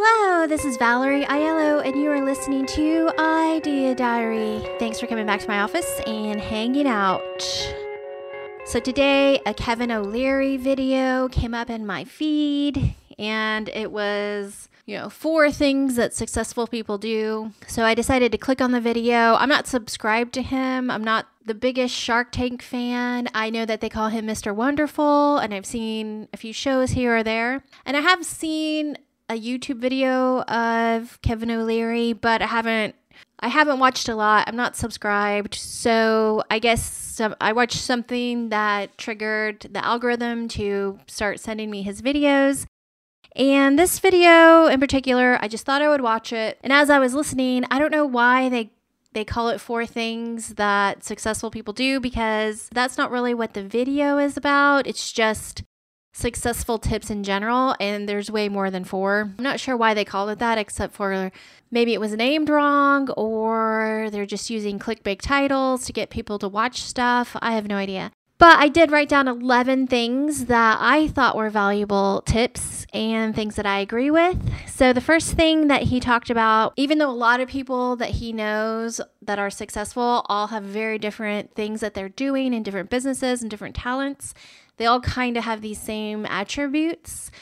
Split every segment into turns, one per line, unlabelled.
Hello, this is Valerie Aiello, and you are listening to Idea Diary. Thanks for coming back to my office and hanging out. So, today a Kevin O'Leary video came up in my feed, and it was, you know, four things that successful people do. So, I decided to click on the video. I'm not subscribed to him, I'm not the biggest Shark Tank fan. I know that they call him Mr. Wonderful, and I've seen a few shows here or there. And I have seen a YouTube video of Kevin O'Leary, but I haven't I haven't watched a lot. I'm not subscribed. So I guess I watched something that triggered the algorithm to start sending me his videos. And this video in particular, I just thought I would watch it. And as I was listening, I don't know why they they call it four things that successful people do because that's not really what the video is about. It's just successful tips in general, and there's way more than four. I'm not sure why they called it that, except for maybe it was named wrong or they're just using clickbait titles to get people to watch stuff. I have no idea. But I did write down 11 things that I thought were valuable tips and things that I agree with. So, the first thing that he talked about, even though a lot of people that he knows that are successful all have very different things that they're doing in different businesses and different talents, they all kind of have these same attributes.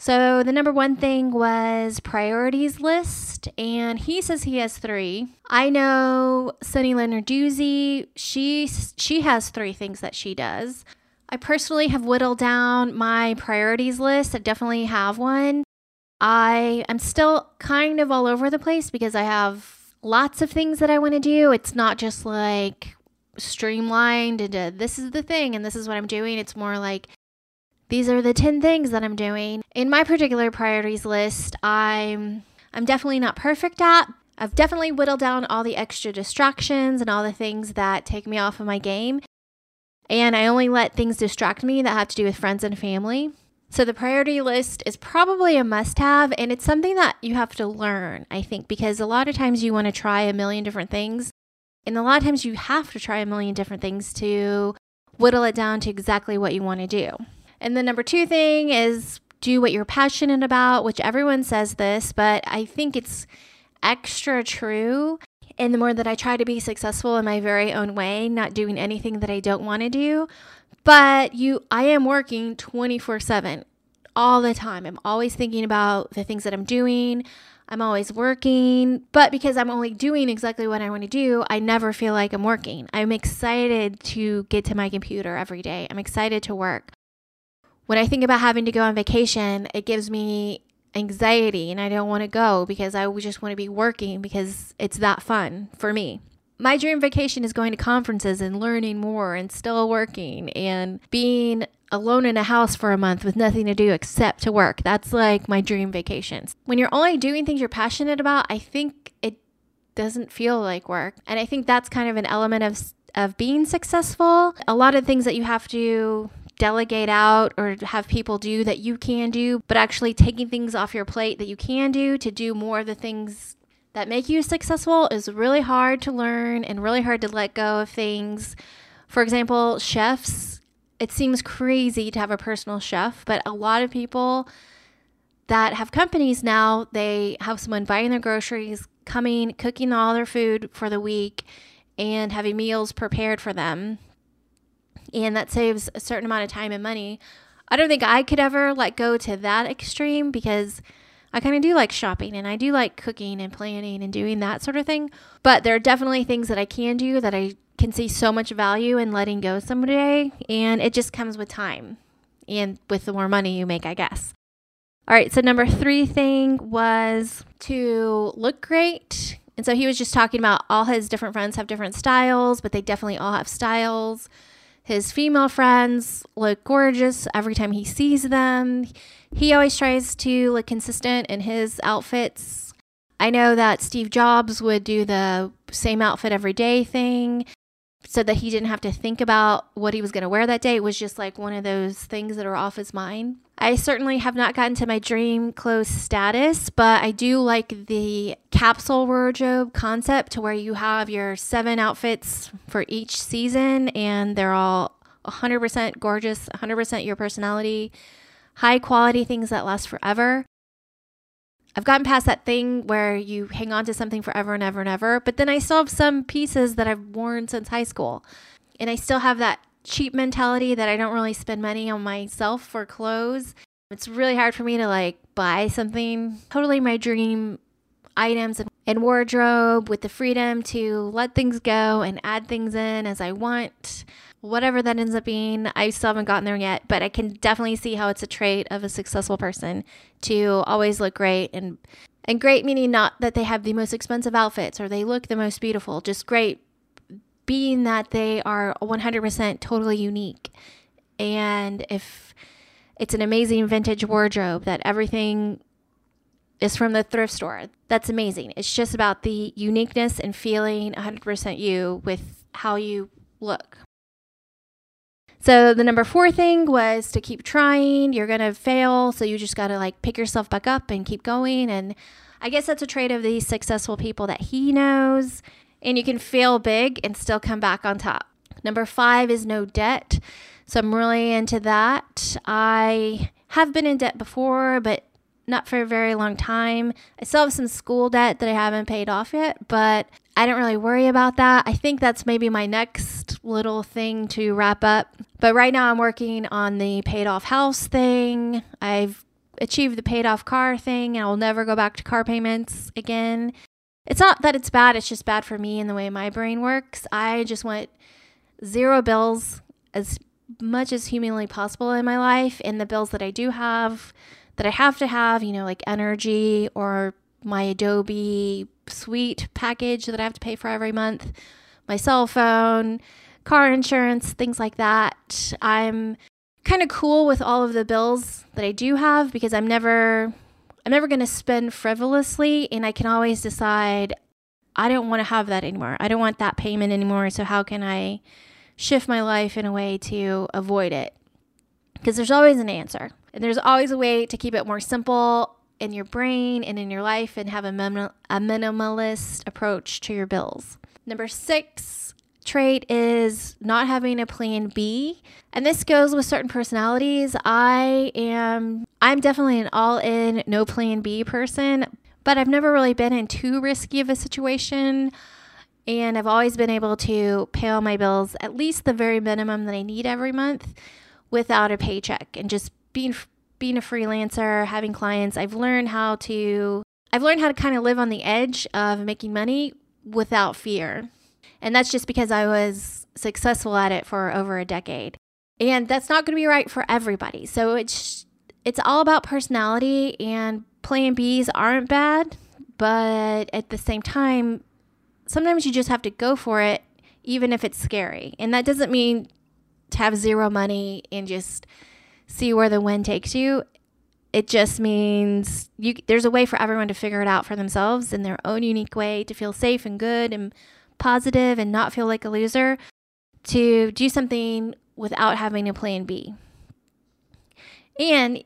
So the number one thing was priorities list, and he says he has three. I know Sunny Lenarduzzi, she she has three things that she does. I personally have whittled down my priorities list. I definitely have one. I am still kind of all over the place because I have lots of things that I want to do. It's not just like streamlined into this is the thing and this is what I'm doing. It's more like these are the 10 things that I'm doing. In my particular priorities list, I'm I'm definitely not perfect at. I've definitely whittled down all the extra distractions and all the things that take me off of my game. And I only let things distract me that have to do with friends and family. So the priority list is probably a must have, and it's something that you have to learn, I think, because a lot of times you want to try a million different things and a lot of times you have to try a million different things to whittle it down to exactly what you want to do. And the number two thing is do what you're passionate about, which everyone says this, but I think it's extra true. And the more that I try to be successful in my very own way, not doing anything that I don't want to do, but you I am working 24/7 all the time. I'm always thinking about the things that I'm doing. I'm always working, but because I'm only doing exactly what I want to do, I never feel like I'm working. I'm excited to get to my computer every day. I'm excited to work. When I think about having to go on vacation, it gives me anxiety and I don't want to go because I just want to be working because it's that fun for me. My dream vacation is going to conferences and learning more and still working and being alone in a house for a month with nothing to do except to work. That's like my dream vacations. When you're only doing things you're passionate about, I think it doesn't feel like work. And I think that's kind of an element of of being successful. A lot of things that you have to delegate out or have people do that you can do, but actually taking things off your plate that you can do to do more of the things that make you successful is really hard to learn and really hard to let go of things. For example, chefs it seems crazy to have a personal chef, but a lot of people that have companies now, they have someone buying their groceries, coming, cooking all their food for the week, and having meals prepared for them. And that saves a certain amount of time and money. I don't think I could ever let go to that extreme because I kind of do like shopping and I do like cooking and planning and doing that sort of thing. But there are definitely things that I can do that I can see so much value in letting go someday, and it just comes with time and with the more money you make, I guess. All right, so number three thing was to look great. And so he was just talking about all his different friends have different styles, but they definitely all have styles. His female friends look gorgeous every time he sees them. He always tries to look consistent in his outfits. I know that Steve Jobs would do the same outfit every day thing so that he didn't have to think about what he was going to wear that day. It was just like one of those things that are off his mind. I certainly have not gotten to my dream clothes status, but I do like the capsule wardrobe concept to where you have your seven outfits for each season and they're all 100% gorgeous, 100% your personality, high quality things that last forever. I've gotten past that thing where you hang on to something forever and ever and ever, but then I still have some pieces that I've worn since high school. And I still have that cheap mentality that I don't really spend money on myself for clothes. It's really hard for me to like buy something totally my dream items and wardrobe with the freedom to let things go and add things in as I want. Whatever that ends up being, I still haven't gotten there yet, but I can definitely see how it's a trait of a successful person to always look great and and great meaning not that they have the most expensive outfits or they look the most beautiful, just great being that they are 100% totally unique. And if it's an amazing vintage wardrobe that everything is from the thrift store. That's amazing. It's just about the uniqueness and feeling 100% you with how you look. So, the number four thing was to keep trying. You're going to fail. So, you just got to like pick yourself back up and keep going. And I guess that's a trait of these successful people that he knows. And you can fail big and still come back on top. Number five is no debt. So, I'm really into that. I have been in debt before, but not for a very long time. I still have some school debt that I haven't paid off yet, but I don't really worry about that. I think that's maybe my next little thing to wrap up. But right now I'm working on the paid off house thing. I've achieved the paid off car thing and I'll never go back to car payments again. It's not that it's bad, it's just bad for me and the way my brain works. I just want zero bills as much as humanly possible in my life and the bills that I do have that I have to have, you know, like energy or my Adobe suite package that I have to pay for every month, my cell phone, car insurance, things like that. I'm kind of cool with all of the bills that I do have because I'm never I'm never going to spend frivolously and I can always decide I don't want to have that anymore. I don't want that payment anymore, so how can I shift my life in a way to avoid it? Because there's always an answer. And there's always a way to keep it more simple in your brain and in your life and have a, minimal, a minimalist approach to your bills. Number six trait is not having a plan B. And this goes with certain personalities. I am I'm definitely an all in no plan B person, but I've never really been in too risky of a situation. And I've always been able to pay all my bills at least the very minimum that I need every month without a paycheck and just being being a freelancer, having clients, I've learned how to I've learned how to kind of live on the edge of making money without fear. And that's just because I was successful at it for over a decade. And that's not going to be right for everybody. So it's it's all about personality and plan Bs aren't bad, but at the same time sometimes you just have to go for it even if it's scary. And that doesn't mean to have zero money and just see where the wind takes you. It just means you there's a way for everyone to figure it out for themselves in their own unique way to feel safe and good and positive and not feel like a loser to do something without having a plan B. And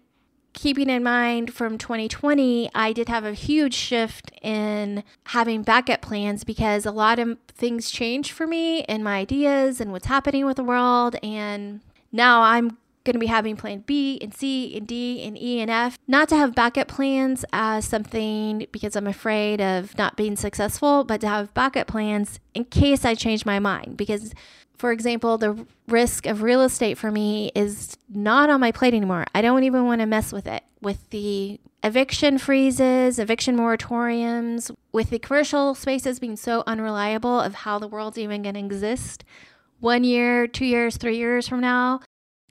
keeping in mind from 2020, I did have a huge shift in having backup plans because a lot of things changed for me and my ideas and what's happening with the world. And now I'm going to be having plan B and C and D and E and F. Not to have backup plans as something because I'm afraid of not being successful, but to have backup plans in case I change my mind. Because, for example, the risk of real estate for me is not on my plate anymore. I don't even want to mess with it. With the eviction freezes, eviction moratoriums, with the commercial spaces being so unreliable of how the world's even going to exist one year, two years, three years from now,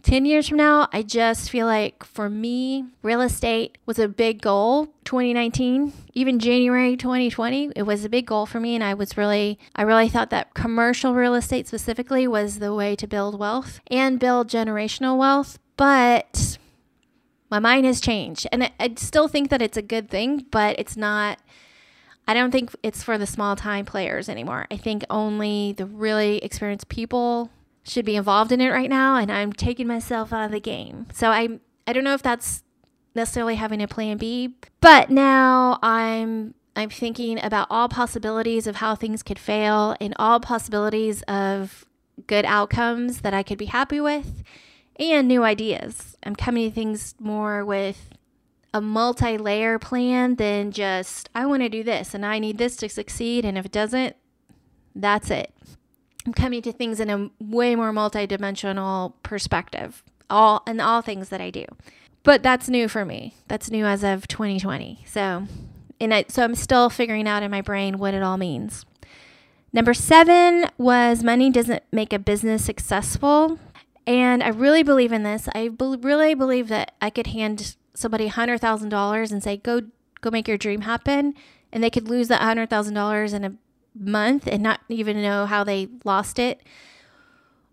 10 years from now, I just feel like for me, real estate was a big goal 2019, even January 2020, it was a big goal for me and I was really I really thought that commercial real estate specifically was the way to build wealth and build generational wealth, but my mind has changed and I, still think that it's a good thing, but it's not I don't think it's for the small time players anymore. I think only the really experienced people should be involved in it right now and I'm taking myself out of the game. So I I don't know if that's necessarily having a plan B, but now I'm I'm thinking about all possibilities of how things could fail and all possibilities of good outcomes that I could be happy with and new ideas. I'm coming to things more with a multi layer plan than just, I want to do this and I need this to succeed. And if it doesn't, that's it. I'm coming to things in a way more multi-dimensional perspective, all and all things that I do. But that's new for me. That's new as of 2020. So, and I, so I'm still figuring out in my brain what it all means. Number seven was money doesn't make a business successful. And I really believe in this. I be- really believe that I could hand somebody $100,000 and say, go, go make your dream happen. And they could lose that $100,000 in a month and not even know how they lost it.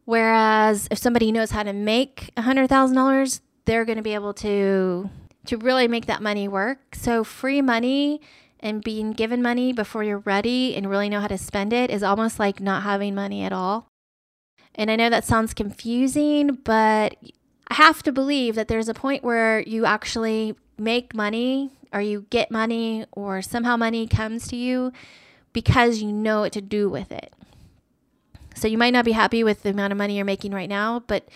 Whereas if somebody knows how to make $100,000, they're going to be able to to really make that money work. So free money and being given money before you're ready and really know how to spend it is almost like not having money at all. And I know that sounds confusing, but I have to believe that there's a point where you actually make money or you get money or somehow money comes to you because you know what to do with it. So you might not be happy with the amount of money you're making right now, but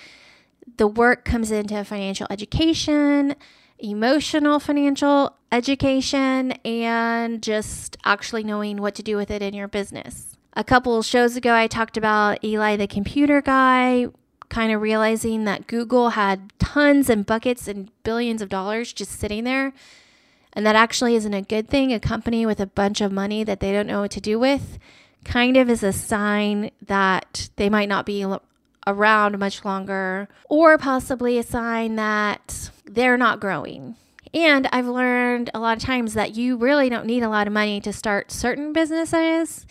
the work comes into financial education, emotional financial education, and just actually knowing what to do with it in your business. A couple shows ago, I talked about Eli the computer guy, kind of realizing that Google had tons and buckets and billions of dollars just sitting there and that actually isn't a good thing. A company with a bunch of money that they don't know what to do with kind of is a sign that they might not be around much longer, or possibly a sign that they're not growing. And I've learned a lot of times that you really don't need a lot of money to start certain businesses.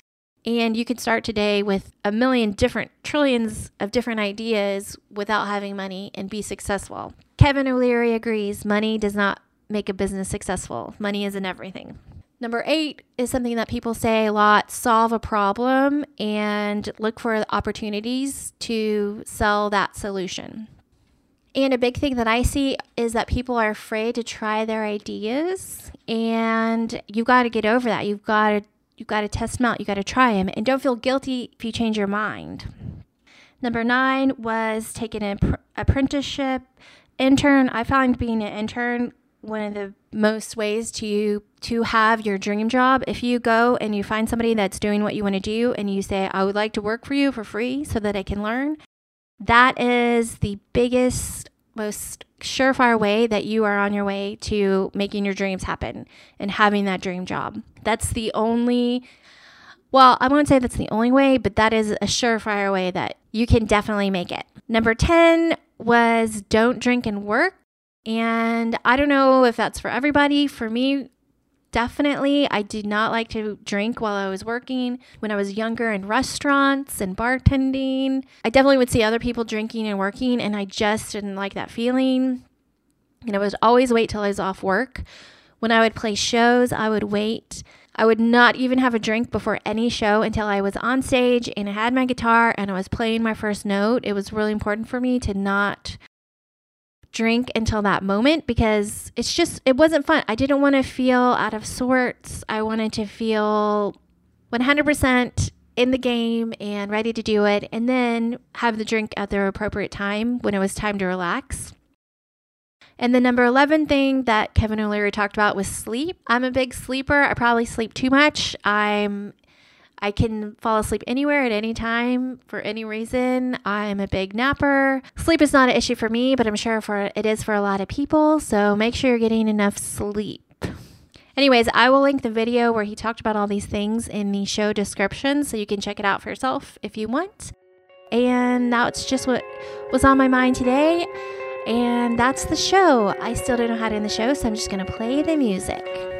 And you can start today with a million different trillions of different ideas without having money and be successful. Kevin O'Leary agrees money does not make a business successful. Money isn't everything. Number eight is something that people say a lot solve a problem and look for opportunities to sell that solution. And a big thing that I see is that people are afraid to try their ideas, and you've got to get over that. You've got to you've got to test them out. You got to try them, and don't feel guilty if you change your mind. Number nine was taking an apprenticeship intern. I found being an intern one of the most ways to to have your dream job. If you go and you find somebody that's doing what you want to do and you say i would like to work for you for free so that i can learn that is the biggest most surefire way that you are on your way to making your dreams happen and having that dream job. That's the only well i won't say that's the only way but that is a surefire way that you can definitely make it. Number 10 was don't drink and work and I don't know if that's for everybody. For me, definitely, I did not like to drink while I was working. When I was younger in restaurants and bartending, I definitely would see other people drinking and working, and I just didn't like that feeling. And I would always wait till I was off work. When I would play shows, I would wait. I would not even have a drink before any show until I was on stage and I had my guitar and I was playing my first note. It was really important for me to not drink until that moment because it's just, it wasn't fun. I didn't want to feel out of sorts. I wanted to feel 100% in the game and ready to do it, and then have the drink at the appropriate time when it was time to relax. And the number 11 thing that Kevin O'Leary talked about was sleep. I'm a big sleeper. I probably sleep too much. I'm I can fall asleep anywhere at any time for any reason. I'm a big napper. Sleep is not an issue for me, but I'm sure for it is for a lot of people. So make sure you're getting enough sleep. Anyways, I will link the video where he talked about all these things in the show description so you can check it out for yourself if you want. And that's just what was on my mind today. And that's the show. I still don't know how to end the show, so I'm just going to play the music.